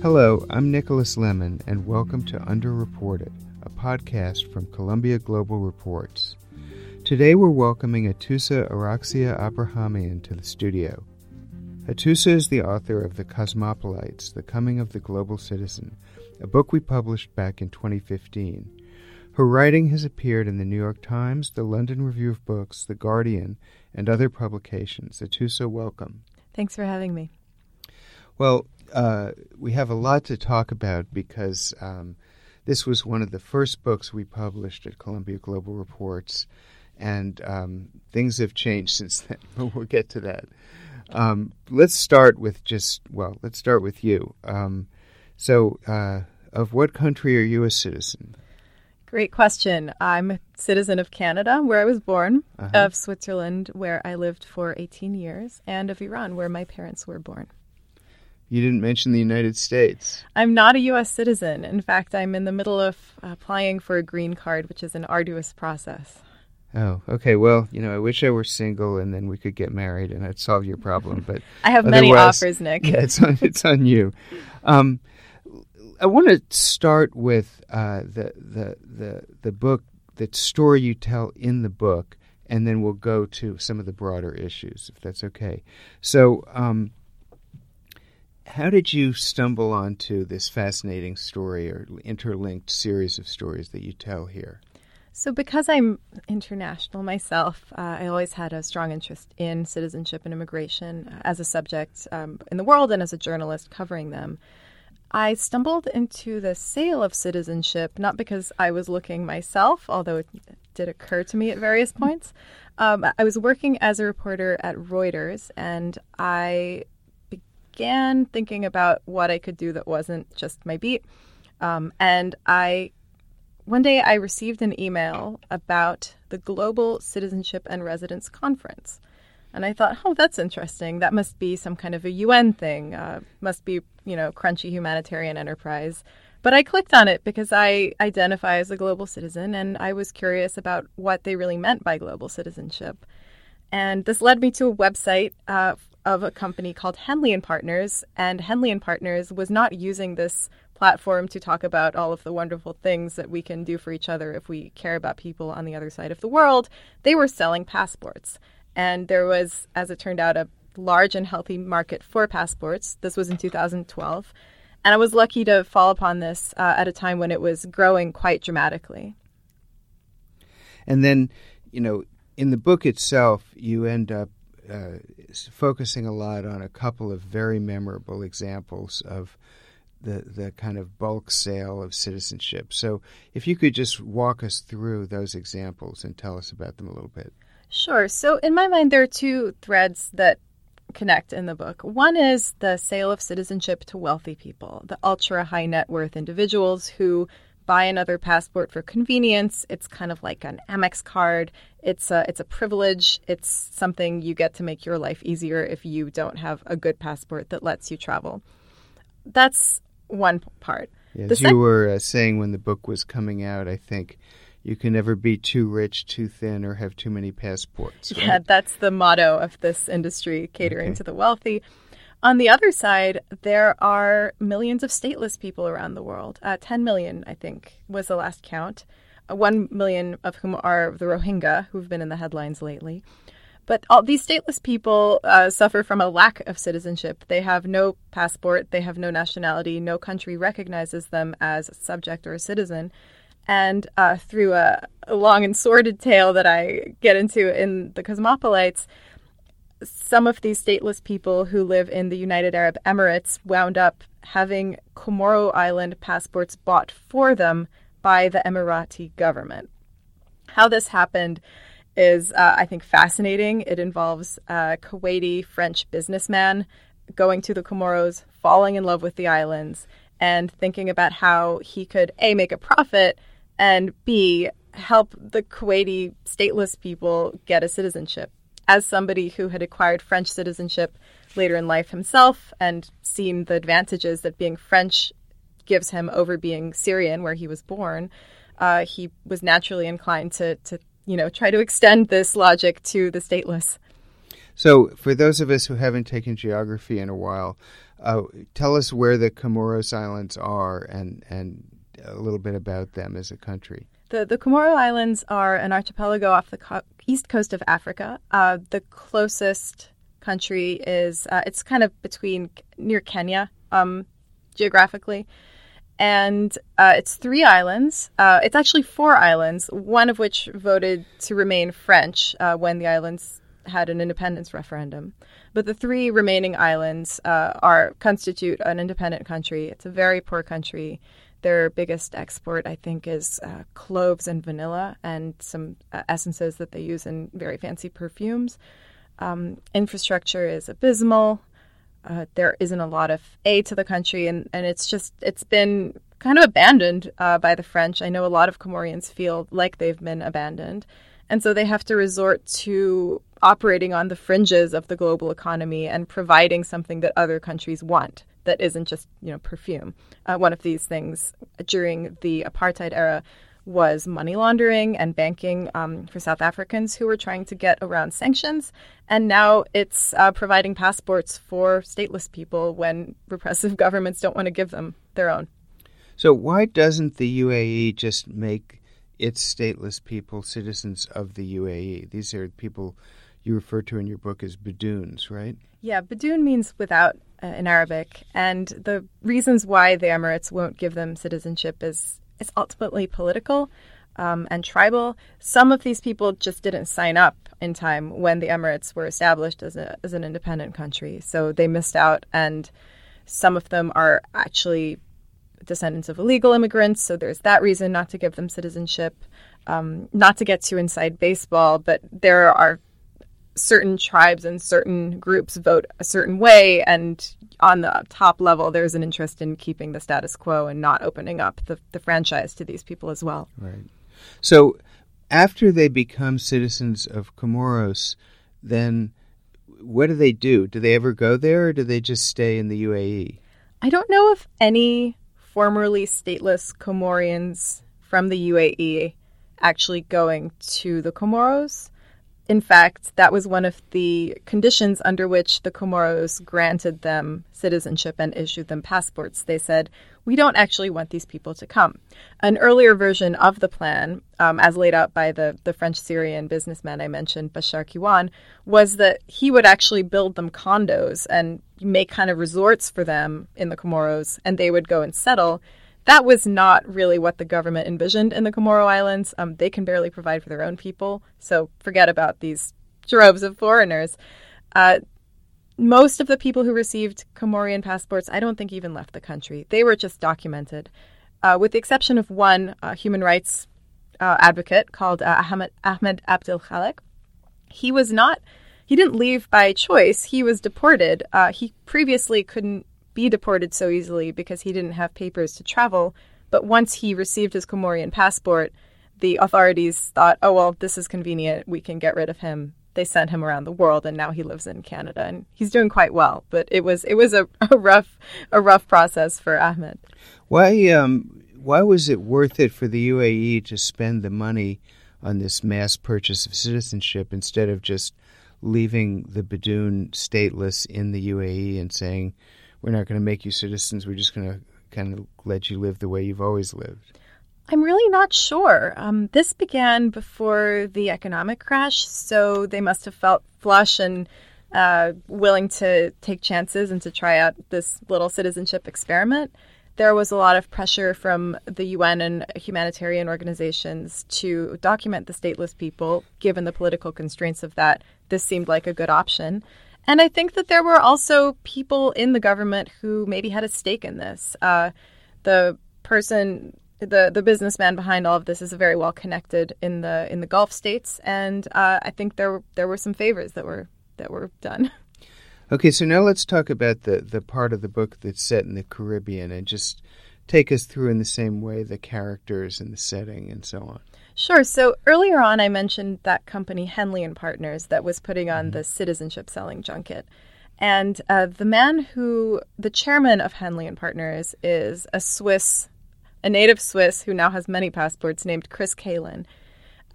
Hello, I'm Nicholas Lemann, and welcome to Underreported, a podcast from Columbia Global Reports. Today we're welcoming Atossa Araxia Abrahamian to the studio. Atossa is the author of The Cosmopolites, The Coming of the Global Citizen, a book we published back in 2015. Her writing has appeared in the New York Times, the London Review of Books, The Guardian, and other publications. Atossa, welcome. Thanks for having me. Well, uh, we have a lot to talk about because um, this was one of the first books we published at Columbia Global Reports, and um, things have changed since then, but we'll get to that. Um, let's start with just, well, let's start with you. Um, so, uh, of what country are you a citizen? Great question. I'm a citizen of Canada, where I was born, uh-huh. of Switzerland, where I lived for 18 years, and of Iran, where my parents were born. You didn't mention the United States. I'm not a U.S. citizen. In fact, I'm in the middle of applying for a green card, which is an arduous process. Oh, okay. Well, you know, I wish I were single and then we could get married and I'd solve your problem. But I have many offers, Nick. Yeah, it's on it's on you. Um, I want to start with uh, the the the the book, the story you tell in the book, and then we'll go to some of the broader issues, if that's okay. So, um, how did you stumble onto this fascinating story or interlinked series of stories that you tell here? So, because I'm international myself, uh, I always had a strong interest in citizenship and immigration as a subject um, in the world and as a journalist covering them. I stumbled into the sale of citizenship not because I was looking myself, although it did occur to me at various points. Um, I was working as a reporter at Reuters, and I began thinking about what I could do that wasn't just my beat. Um, and I, one day, I received an email about the Global Citizenship and Residence Conference. And I thought, oh, that's interesting. That must be some kind of a UN thing. Uh, must be, you know, crunchy humanitarian enterprise. But I clicked on it because I identify as a global citizen and I was curious about what they really meant by global citizenship. And this led me to a website uh, of a company called Henley and Partners. And Henley and Partners was not using this platform to talk about all of the wonderful things that we can do for each other if we care about people on the other side of the world. They were selling passports. And there was, as it turned out, a large and healthy market for passports. This was in 2012. And I was lucky to fall upon this uh, at a time when it was growing quite dramatically. And then, you know, in the book itself, you end up uh, focusing a lot on a couple of very memorable examples of the the kind of bulk sale of citizenship. So, if you could just walk us through those examples and tell us about them a little bit. Sure. So, in my mind, there are two threads that connect in the book. One is the sale of citizenship to wealthy people, the ultra high net worth individuals who buy another passport for convenience. It's kind of like an Amex card. It's a, it's a privilege. It's something you get to make your life easier if you don't have a good passport that lets you travel. That's one part. As sec- you were uh, saying when the book was coming out, I think you can never be too rich, too thin, or have too many passports. Right? Yeah, that's the motto of this industry, catering okay. to the wealthy. On the other side, there are millions of stateless people around the world. Uh, 10 million, I think, was the last count. Uh, 1 million of whom are the Rohingya, who've been in the headlines lately. But all these stateless people uh, suffer from a lack of citizenship. They have no passport, they have no nationality, no country recognizes them as a subject or a citizen. And uh, through a, a, long and sordid tale that I get into in the Cosmopolites, some of these stateless people who live in the United Arab Emirates wound up having Comoro Island passports bought for them by the Emirati government. How this happened is, uh, I think, fascinating. It involves a Kuwaiti French businessman going to the Comoros, falling in love with the islands, and thinking about how he could A, make a profit, and B, help the Kuwaiti stateless people get a citizenship. As somebody who had acquired French citizenship later in life himself and seen the advantages that being French gives him over being Syrian, where he was born, uh, he was naturally inclined to, to, you know, try to extend this logic to the stateless. So, for those of us who haven't taken geography in a while, uh, tell us where the Comoros Islands are and, and a little bit about them as a country. The, the Comoro Islands are an archipelago off the co- east coast of Africa. Uh, the closest country is uh, it's kind of between near Kenya um, geographically, and uh, it's three islands. Uh, it's actually four islands, one of which voted to remain French uh, when the islands had an independence referendum. But the three remaining islands uh, are constitute an independent country. It's a very poor country. Their biggest export, I think, is uh, cloves and vanilla and some uh, essences that they use in very fancy perfumes. Um, infrastructure is abysmal. Uh, there isn't a lot of aid to the country, and, and it's just it's been kind of abandoned uh, by the French. I know a lot of Comorians feel like they've been abandoned, and so they have to resort to operating on the fringes of the global economy and providing something that other countries want that isn't just you know perfume. Uh, one of these things during the apartheid era was money laundering and banking um, for South Africans who were trying to get around sanctions, and now it's uh, providing passports for stateless people when repressive governments don't want to give them their own. So why doesn't the UAE just make its stateless people citizens of the UAE? These are people you refer to in your book as Badoons, right? Yeah, Badoon means without uh, in Arabic, and the reasons why the Emirates won't give them citizenship is is ultimately political um, and tribal. Some of these people just didn't sign up in time when the Emirates were established as a as an independent country, so they missed out, and some of them are actually descendants of illegal immigrants, so there's that reason not to give them citizenship. Um, not to get too inside baseball, but there are certain tribes and certain groups vote a certain way and on the top level there's an interest in keeping the status quo and not opening up the, the franchise to these people as well. Right. So after they become citizens of comoros then what do they do? Do they ever go there or do they just stay in the uae i don't know if any formerly stateless comorians from the uae actually going to the comoros in fact, that was one of the conditions under which the Comoros granted them citizenship and issued them passports. They said, We don't actually want these people to come. An earlier version of the plan, um, as laid out by the, the French Syrian businessman I mentioned, Bashar Kiwan, was that he would actually build them condos and make kind of resorts for them in the Comoros, and they would go and settle that was not really what the government envisioned in the Comoro Islands. Um, they can barely provide for their own people, so forget about these droves of foreigners. Uh, most of the people who received Comorian passports, I don't think even left the country. They were just documented, uh, with the exception of one uh, human rights uh, advocate called uh, Ahmed, Ahmed Abdel Khalek. He was not. He didn't leave by choice. He was deported. Uh, he previously couldn't be deported so easily because he didn't have papers to travel. But once he received his Comorian passport, the authorities thought, oh, well, this is convenient. We can get rid of him. They sent him around the world, and now he lives in Canada, and he's doing quite well. But it was it was a, a rough a rough process for Ahmed. Why um why was it worth it for the UAE to spend the money on this mass purchase of citizenship instead of just leaving the Badoon stateless in the UAE and saying, we're not going to make you citizens. We're just going to kind of let you live the way you've always lived? I'm really not sure. Um, this began before the economic crash, so they must have felt flush and uh, willing to take chances and to try out this little citizenship experiment. There was a lot of pressure from the UN and humanitarian organizations to document the stateless people, given the political constraints of that. This seemed like a good option. And I think that there were also people in the government who maybe had a stake in this. Uh, the person, the the businessman behind all of this, is very well connected in the in the Gulf states, and uh, I think there there were some favors that were that were done. Okay, so now let's talk about the the part of the book that's set in the Caribbean, and just take us through in the same way the characters and the setting and so on. Sure. So earlier on, I mentioned that company Henley and Partners that was putting on the citizenship selling junket. And uh, the man who, the chairman of Henley and Partners, is a Swiss, a native Swiss who now has many passports named Chris Kalin.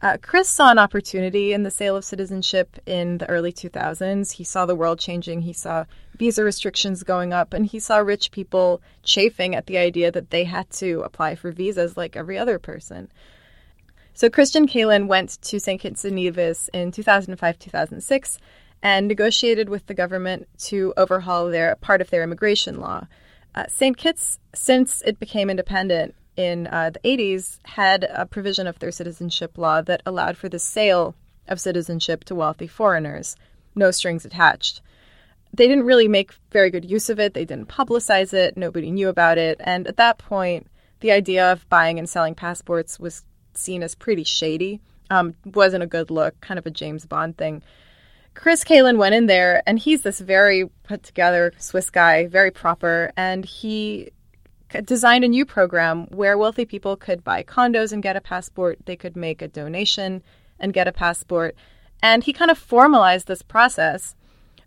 Uh, Chris saw an opportunity in the sale of citizenship in the early 2000s. He saw the world changing. He saw visa restrictions going up, and he saw rich people chafing at the idea that they had to apply for visas like every other person. So Christian Kalin went to St. Kitts and Nevis in 2005 2006 and negotiated with the government to overhaul their part of their immigration law. Uh, St. Kitts, since it became independent, in uh, the 80s had a provision of their citizenship law that allowed for the sale of citizenship to wealthy foreigners, no strings attached. They didn't really make very good use of it. They didn't publicize it. Nobody knew about it. And at that point, the idea of buying and selling passports was seen as pretty shady. Um, wasn't a good look, kind of a James Bond thing. Chris Kalin went in there, and he's this very put together Swiss guy, very proper, and he designed a new program where wealthy people could buy condos and get a passport. They could make a donation and get a passport. And he kind of formalized this process.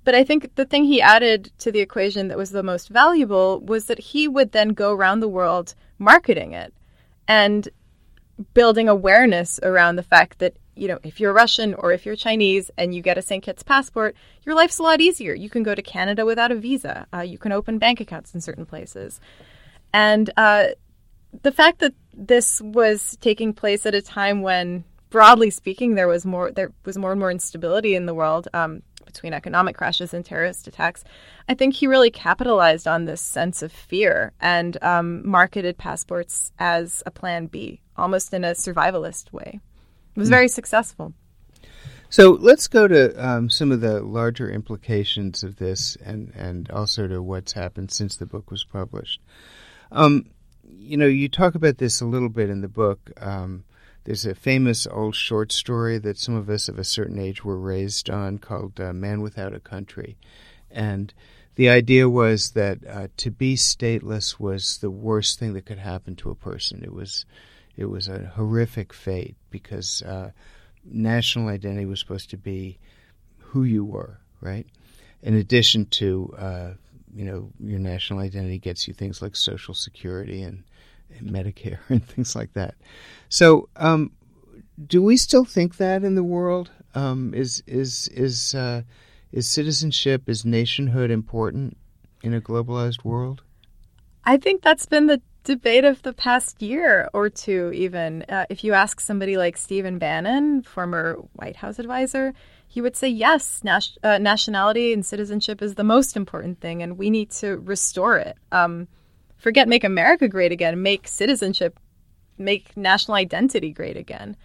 But I think the thing he added to the equation that was the most valuable was that he would then go around the world marketing it and building awareness around the fact that, you know, if you're Russian or if you're Chinese and you get a St. Kitts passport, your life's a lot easier. You can go to Canada without a visa. Uh, you can open bank accounts in certain places. And uh, the fact that this was taking place at a time when, broadly speaking, there was more there was more and more instability in the world um, between economic crashes and terrorist attacks. I think he really capitalized on this sense of fear and um, marketed passports as a plan B, almost in a survivalist way. It was hmm. very successful. So let's go to um, some of the larger implications of this, and and also to what's happened since the book was published. Um, you know, you talk about this a little bit in the book. Um, there's a famous old short story that some of us of a certain age were raised on called uh, Man Without a Country. And the idea was that uh, to be stateless was the worst thing that could happen to a person. It was, it was a horrific fate because uh, national identity was supposed to be who you were, right? In addition to uh, you know, your national identity gets you things like Social Security and, and Medicare and things like that. So, um, do we still think that in the world? Um, is is is uh, is citizenship, is nationhood important in a globalized world? I think that's been the debate of the past year or two. Even uh, if you ask somebody like Stephen Bannon, former White House advisor, he would say, yes, nas- uh, nationality and citizenship is the most important thing, and we need to restore it. Um, forget make America great again, make citizenship, make national identity great again.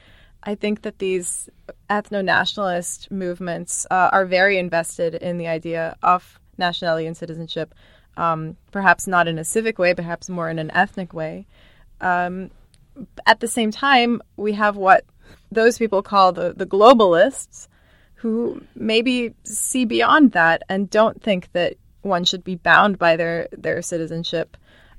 I think that these ethno nationalist movements uh, are very invested in the idea of nationality and citizenship, um, perhaps not in a civic way, perhaps more in an ethnic way. Um, at the same time, we have what those people call the, the globalists, who maybe see beyond that and don't think that one should be bound by their their citizenship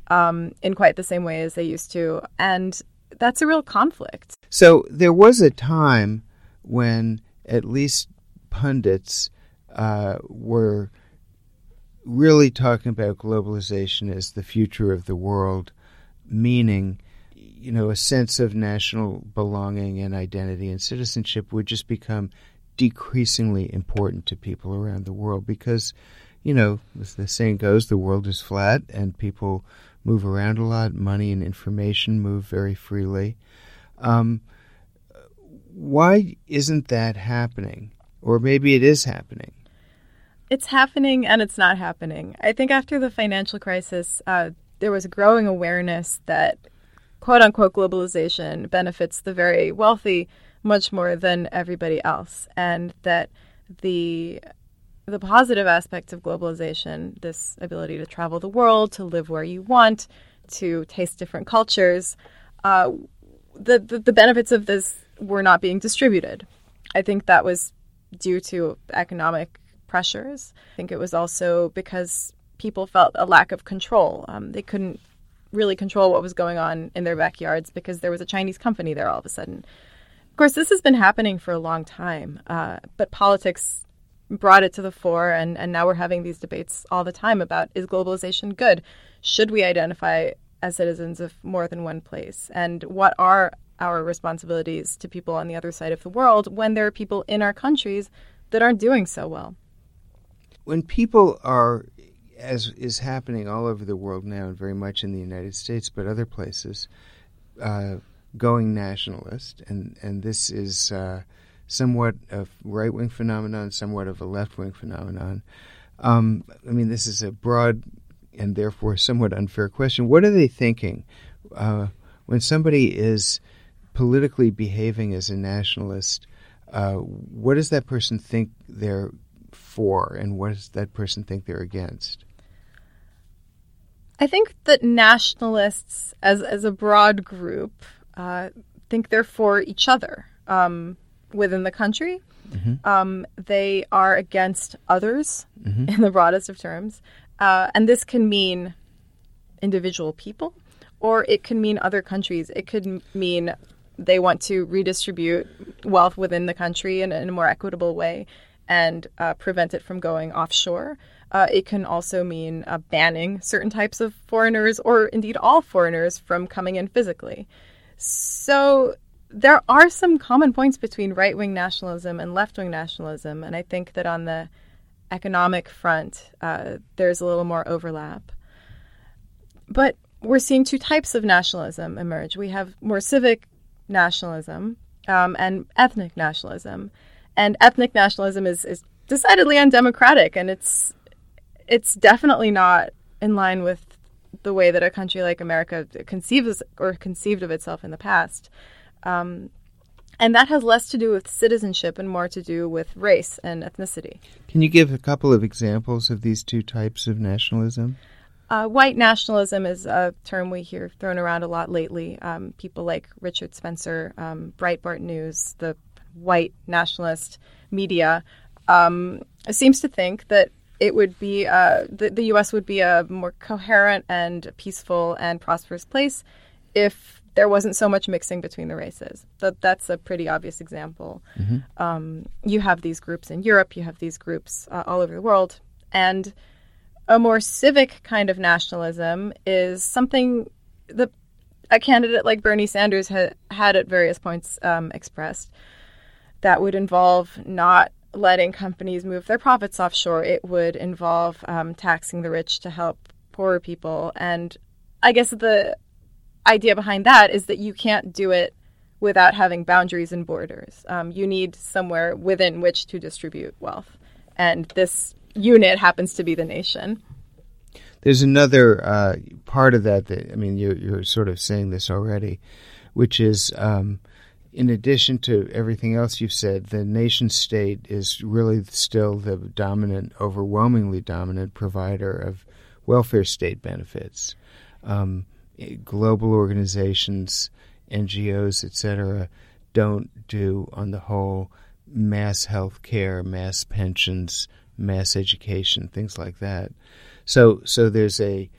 um, in quite the same way as they used to, and that's a real conflict. So there was a time when at least pundits uh, were really talking about globalization as the future of the world, meaning you know a sense of national belonging and identity and citizenship would just become decreasingly important to people around the world because, you know, as the saying goes, the world is flat and people move around a lot. Money and information move very freely. Um, why isn't that happening? Or maybe it is happening. It's happening and it's not happening. I think after the financial crisis, uh, there was a growing awareness that quote unquote globalization benefits the very wealthy much more than everybody else, and that the the positive aspects of globalization, this ability to travel the world, to live where you want, to taste different cultures, uh, the, the, the benefits of this were not being distributed. I think that was due to economic pressures. I think it was also because people felt a lack of control. Um, they couldn't really control what was going on in their backyards because there was a Chinese company there all of a sudden. Of course, this has been happening for a long time, uh, but politics brought it to the fore, and, and now we're having these debates all the time about is globalization good? Should we identify as citizens of more than one place? And what are our responsibilities to people on the other side of the world when there are people in our countries that aren't doing so well. When people are, as is happening all over the world now, and very much in the United States, but other places, uh, going nationalist, and and this is uh, somewhat of a right wing phenomenon, somewhat of a left wing phenomenon. Um, I mean, this is a broad and therefore somewhat unfair question. What are they thinking uh, when somebody is politically behaving as a nationalist? Uh, what does that person think they're for, and what does that person think they're against? I think that nationalists, as as a broad group, uh, think they're for each other um, within the country. Mm-hmm. Um, they are against others mm-hmm. in the broadest of terms, uh, and this can mean individual people, or it can mean other countries. It could mean they want to redistribute wealth within the country in, in a more equitable way and uh, prevent it from going offshore. Uh, it can also mean uh, banning certain types of foreigners, or indeed all foreigners, from coming in physically. So there are some common points between right wing nationalism and left wing nationalism, and I think that on the economic front, uh, there's a little more overlap. But we're seeing two types of nationalism emerge. We have more civic nationalism um, and ethnic nationalism, and ethnic nationalism is, is decidedly undemocratic, and it's it's definitely not in line with the way that a country like America conceives or conceived of itself in the past. Um, and that has less to do with citizenship and more to do with race and ethnicity. Can you give a couple of examples of these two types of nationalism? Uh, white nationalism is a term we hear thrown around a lot lately. Um, people like Richard Spencer, um, Breitbart News, the white nationalist media, um, seems to think that it would be uh, the, the U.S. would be a more coherent and peaceful and prosperous place if there wasn't so much mixing between the races. That that's a pretty obvious example. Mm-hmm. Um, you have these groups in Europe, you have these groups uh, all over the world, and a more civic kind of nationalism is something that a candidate like Bernie Sanders ha- had at various points um, expressed. That would involve not letting companies move their profits offshore. It would involve um, taxing the rich to help poorer people. And I guess the idea behind that is that you can't do it without having boundaries and borders. Um, you need somewhere within which to distribute wealth. And this unit happens to be the nation. There's another uh, part of that that, I mean, you're, you're, sort of saying this already, which is. Um, in addition to everything else you've said, the nation state is really still the dominant, overwhelmingly dominant provider of welfare state benefits. Um, global organizations, NGOs, etc., don't do, on the whole, mass health care, mass pensions, mass education, things like that. So, so there's a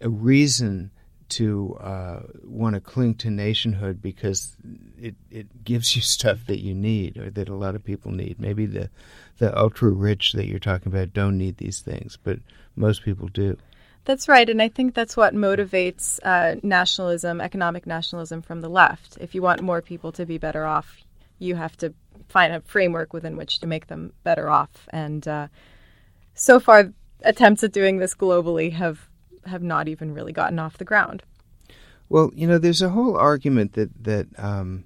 a reason to uh, want to cling to nationhood because it, it gives you stuff that you need or that a lot of people need. Maybe the the ultra rich that you're talking about don't need these things, but most people do. That's right, and I think that's what motivates uh, nationalism, economic nationalism from the left. If you want more people to be better off, you have to find a framework within which to make them better off. And uh, so far, attempts at doing this globally have have not even really gotten off the ground. Well, you know, there's a whole argument that that um,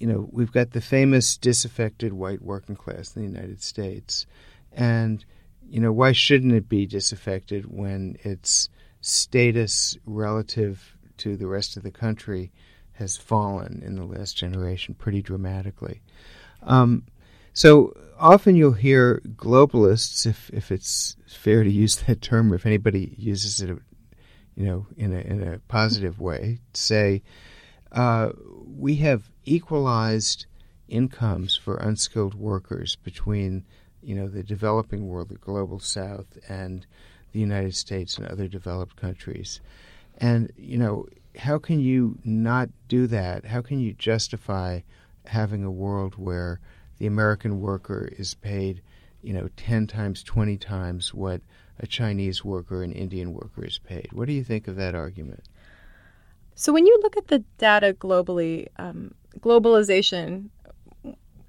you know we've got the famous disaffected white working class in the United States, and you know why shouldn't it be disaffected when its status relative to the rest of the country has fallen in the last generation pretty dramatically. Um, so often you'll hear globalists, if if it's fair to use that term, or if anybody uses it, you know, in a in a positive way, say uh, we have equalized incomes for unskilled workers between you know the developing world, the global south, and the United States and other developed countries. And you know, how can you not do that? How can you justify having a world where the American worker is paid, you know, 10 times, 20 times what a Chinese worker, an Indian worker is paid. What do you think of that argument? So when you look at the data globally, um, globalization,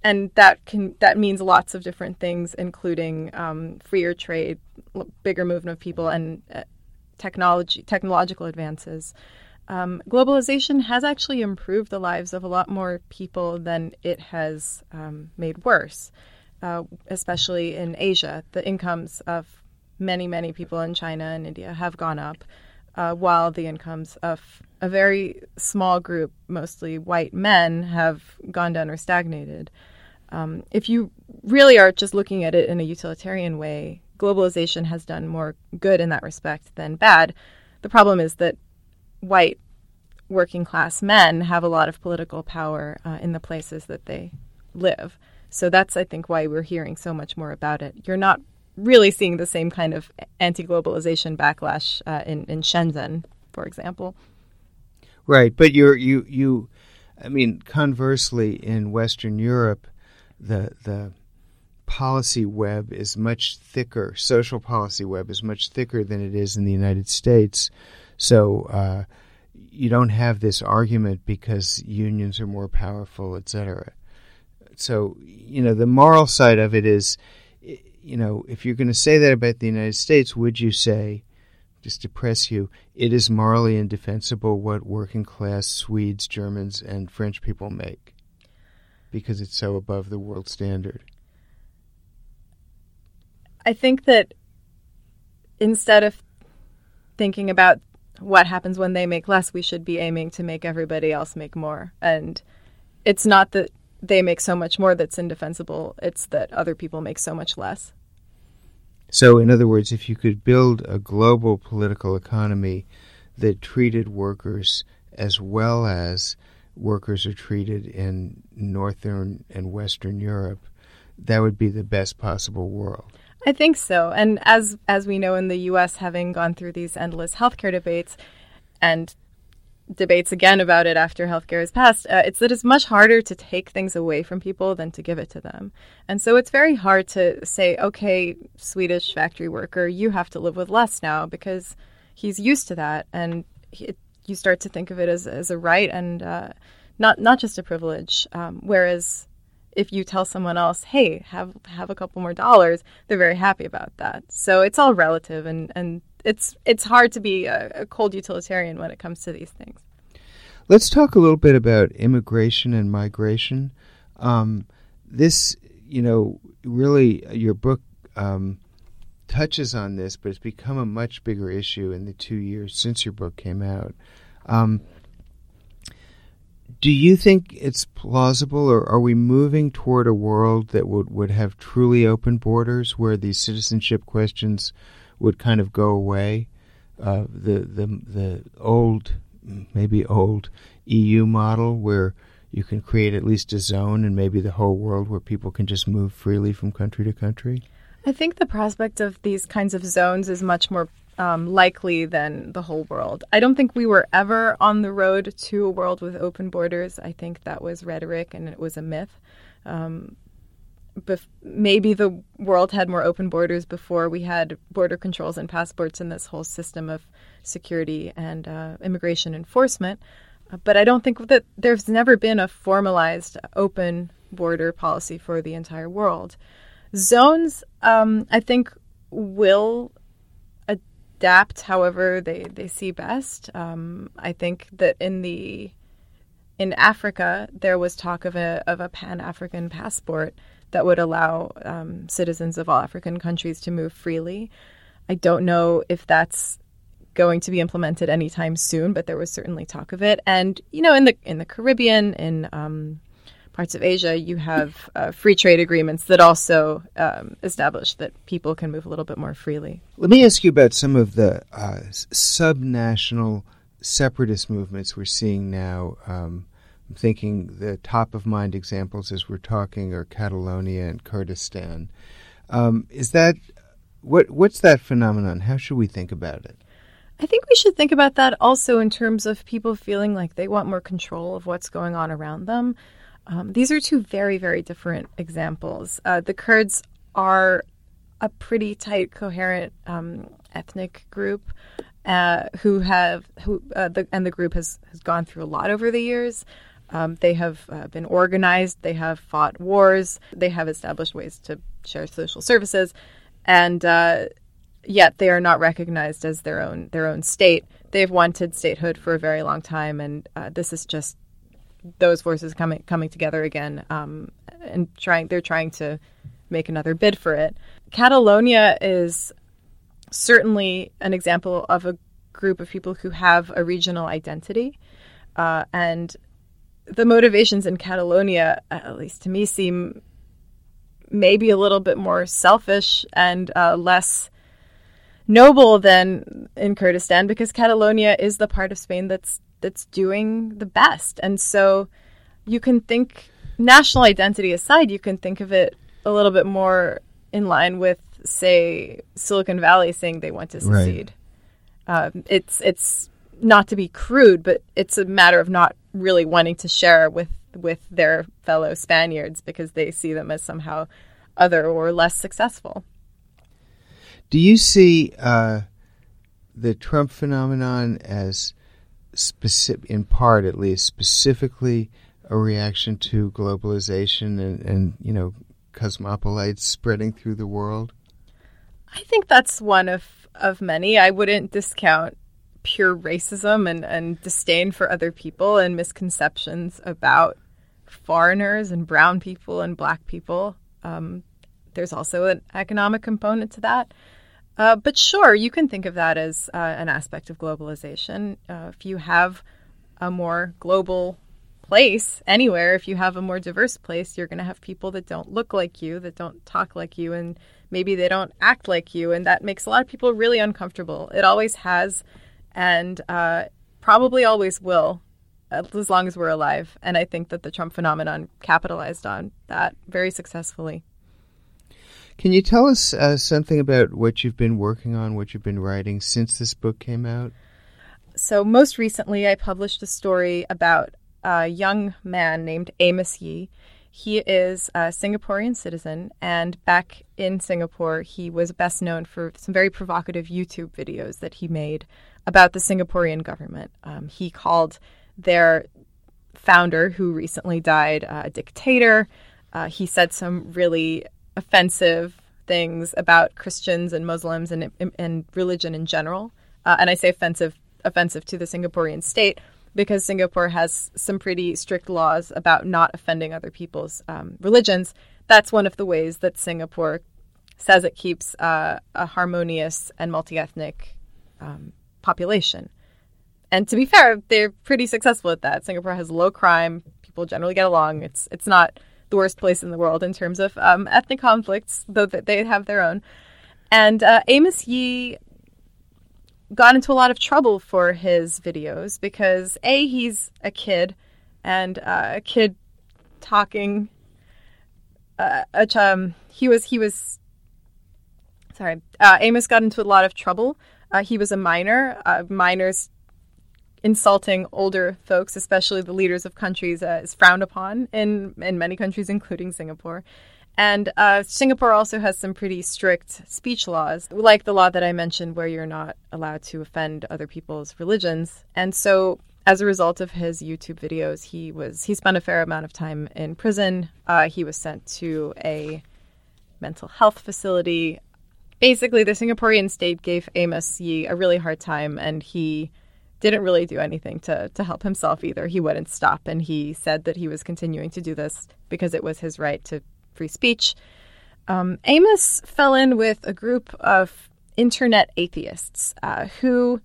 and that can that means lots of different things, including um, freer trade, bigger movement of people, and uh, technology technological advances. Um, globalization has actually improved the lives of a lot more people than it has um, made worse, uh, especially in Asia. The incomes of many, many people in China and India have gone up, uh, while the incomes of a very small group, mostly white men, have gone down or stagnated. Um, if you really are just looking at it in a utilitarian way, globalization has done more good in that respect than bad. The problem is that white working class men have a lot of political power uh, in the places that they live. So that's, I think, why we're hearing so much more about it. You're not really seeing the same kind of anti globalization backlash uh, in, in Shenzhen, for example. Right. But you're, you, you, I mean, conversely, in Western Europe, the, the, policy web is much thicker. Social policy web is much thicker than it is in the United States. So uh, you don't have this argument because unions are more powerful, etc. So, you know, the moral side of it is, you know, if you're going to say that about the United States, would you say, just to press you, it is morally indefensible what working class Swedes, Germans, and French people make because it's so above the world standard? I think that instead of thinking about what happens when they make less, we should be aiming to make everybody else make more. And it's not that they make so much more that's indefensible, it's that other people make so much less. So, in other words, if you could build a global political economy that treated workers as well as workers are treated in Northern and Western Europe, that would be the best possible world. I think so. And as as we know in the US having gone through these endless healthcare debates and debates again about it after healthcare is passed, uh, it's that it's much harder to take things away from people than to give it to them. And so it's very hard to say, okay, Swedish factory worker, you have to live with less now because he's used to that. And he, you start to think of it as, as a right and uh, not, not just a privilege. Um, whereas if you tell someone else, "Hey, have have a couple more dollars," they're very happy about that. So it's all relative, and and it's it's hard to be a, a cold utilitarian when it comes to these things. Let's talk a little bit about immigration and migration. Um, this, you know, really, your book um, touches on this, but it's become a much bigger issue in the two years since your book came out. Um, do you think it's plausible, or are we moving toward a world that would, would have truly open borders where these citizenship questions would kind of go away? Uh, the, the, the old, maybe old EU model where you can create at least a zone and maybe the whole world where people can just move freely from country to country? I think the prospect of these kinds of zones is much more um, likely than the whole world. I don't think we were ever on the road to a world with open borders. I think that was rhetoric and it was a myth. Um, bef- maybe the world had more open borders before we had border controls and passports and this whole system of security and uh, immigration enforcement. But I don't think that there's never been a formalized open border policy for the entire world. Zones, um, I think, will adapt however they, they see best. Um, I think that in the in Africa there was talk of a of a pan African passport that would allow um, citizens of all African countries to move freely. I don't know if that's going to be implemented anytime soon, but there was certainly talk of it. And you know, in the in the Caribbean, in um, parts of Asia, you have uh, free trade agreements that also um, establish that people can move a little bit more freely. Let me ask you about some of the uh, subnational separatist movements we're seeing now. Um, I'm thinking the top of mind examples as we're talking are Catalonia and Kurdistan. Um, is that what? What's that phenomenon? How should we think about it? I think we should think about that also in terms of people feeling like they want more control of what's going on around them. Um, these are two very, very different examples. Uh, the Kurds are a pretty tight, coherent um, ethnic group, uh, who have who uh, the, and the group has has gone through a lot over the years. Um, they have uh, been organized. They have fought wars. They have established ways to share social services, and uh, yet they are not recognized as their own their own state. They've wanted statehood for a very long time, and uh, this is just those forces coming coming together again um, and trying. They're trying to make another bid for it. Catalonia is certainly an example of a group of people who have a regional identity, uh, and the motivations in Catalonia, at least to me, seem maybe a little bit more selfish and uh, less noble than in Kurdistan because Catalonia is the part of Spain that's that's doing the best. And so you can think national identity aside, you can think of it a little bit more in line with say Silicon Valley saying they want to succeed. Right. Um, it's it's not to be crude, but it's a matter of not really wanting to share with with their fellow Spaniards because they see them as somehow other or less successful. Do you see uh, the Trump phenomenon as specific, in part at least, specifically a reaction to globalization and, and you know cosmopolites spreading through the world? I think that's one of of many. I wouldn't discount pure racism and, and disdain for other people and misconceptions about foreigners and brown people and black people. Um, there's also an economic component to that. Uh, but sure, you can think of that as uh, an aspect of globalization. Uh, if you have a more global place anywhere, if you have a more diverse place, you're going to have people that don't look like you, that don't talk like you, and maybe they don't act like you. And that makes a lot of people really uncomfortable. It always has and uh, probably always will as long as we're alive. And I think that the Trump phenomenon capitalized on that very successfully. Can you tell us uh, something about what you've been working on, what you've been writing since this book came out? So, most recently, I published a story about a young man named Amos Yee. He is a Singaporean citizen, and back in Singapore, he was best known for some very provocative YouTube videos that he made about the Singaporean government. Um, he called their founder, who recently died, uh, a dictator. Uh, he said some really offensive things about Christians and Muslims and, and religion in general. Uh, and I say offensive offensive to the Singaporean state because Singapore has some pretty strict laws about not offending other people's um, religions. That's one of the ways that Singapore says it keeps uh, a harmonious and multi ethnic um, population. And to be fair, they're pretty successful at that. Singapore has low crime. People generally get along. It's it's not the worst place in the world in terms of um, ethnic conflicts, though that they have their own. And uh, Amos Yee got into a lot of trouble for his videos because a he's a kid, and uh, a kid talking. Uh, um, he was he was sorry. Uh, Amos got into a lot of trouble uh, he was a minor. Uh, minors insulting older folks, especially the leaders of countries, uh, is frowned upon in in many countries, including Singapore. And uh, Singapore also has some pretty strict speech laws, like the law that I mentioned, where you're not allowed to offend other people's religions. And so, as a result of his YouTube videos, he was he spent a fair amount of time in prison. Uh, he was sent to a mental health facility basically the Singaporean state gave Amos Yee a really hard time and he didn't really do anything to, to help himself either. He wouldn't stop and he said that he was continuing to do this because it was his right to free speech. Um, Amos fell in with a group of internet atheists uh, who,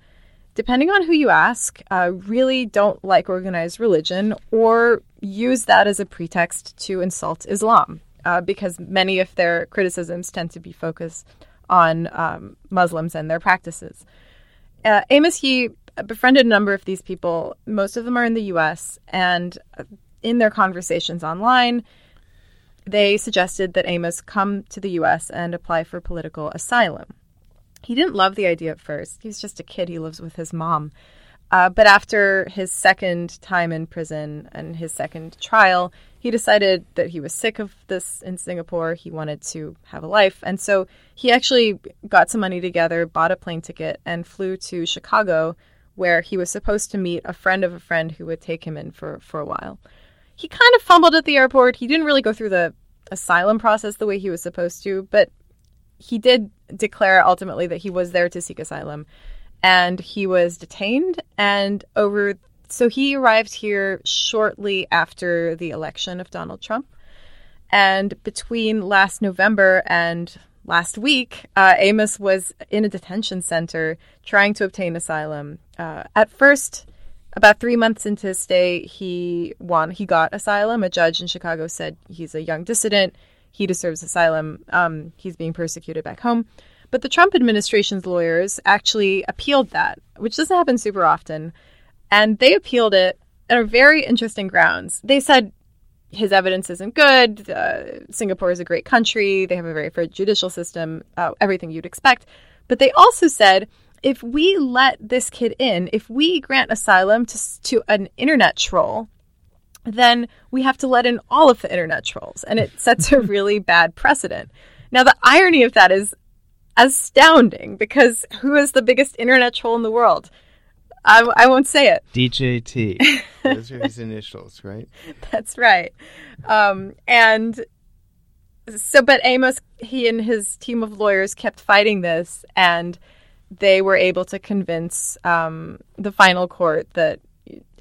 depending on who you ask, uh, really don't like organized religion or use that as a pretext to insult Islam uh, because many of their criticisms tend to be focused on um, Muslims and their practices. Uh, Amos Yee befriended a number of these people. Most of them are in the U.S. and in their conversations online, they suggested that Amos come to the U.S. and apply for political asylum. He didn't love the idea at first. He's just a kid. He lives with his mom. Uh, but after his second time in prison and his second trial, he decided that he was sick of this in Singapore. He wanted to have a life. And so he actually got some money together, bought a plane ticket, and flew to Chicago, where he was supposed to meet a friend of a friend who would take him in for, for a while. He kind of fumbled at the airport. He didn't really go through the asylum process the way he was supposed to, but he did declare ultimately that he was there to seek asylum. And he was detained and over so he arrived here shortly after the election of Donald Trump. And between last November and last week, uh, Amos was in a detention center trying to obtain asylum. Uh, at first, about three months into his stay, he won. He got asylum. A judge in Chicago said he's a young dissident. He deserves asylum. Um, he's being persecuted back home. But the Trump administration's lawyers actually appealed that, which doesn't happen super often and they appealed it on very interesting grounds. They said his evidence isn't good. Uh, Singapore is a great country. They have a very fair judicial system, uh, everything you'd expect. But they also said if we let this kid in, if we grant asylum to, to an internet troll, then we have to let in all of the internet trolls. And it sets a really bad precedent. Now, the irony of that is astounding because who is the biggest internet troll in the world? I, I won't say it. DJT. Those are his initials, right? That's right. Um, and so, but Amos, he and his team of lawyers kept fighting this, and they were able to convince um, the final court that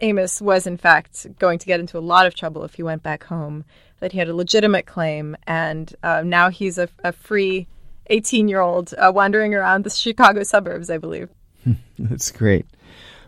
Amos was, in fact, going to get into a lot of trouble if he went back home, that he had a legitimate claim, and uh, now he's a, a free 18 year old uh, wandering around the Chicago suburbs, I believe. That's great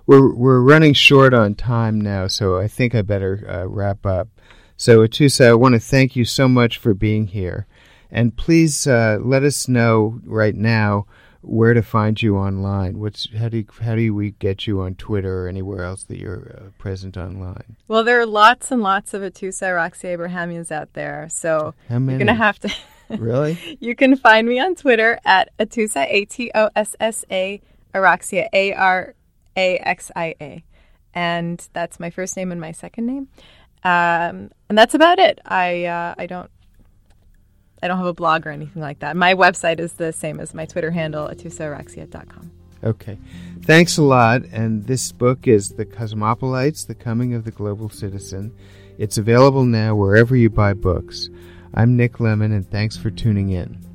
we're we're running short on time now, so I think I better uh, wrap up. So, Atossa, I want to thank you so much for being here, and please uh, let us know right now where to find you online. What's how do you, how do we get you on Twitter or anywhere else that you're uh, present online? Well, there are lots and lots of Atossa Araxia Abrahamians out there, so you're gonna have to. really? You can find me on Twitter at Atossa A T O S S A Araxia A R a X I A. And that's my first name and my second name. Um, and that's about it. I uh, I don't I don't have a blog or anything like that. My website is the same as my Twitter handle, atossaaraxia.com. Okay. Thanks a lot. And this book is The Cosmopolites, The Coming of the Global Citizen. It's available now wherever you buy books. I'm Nick Lemann, and thanks for tuning in.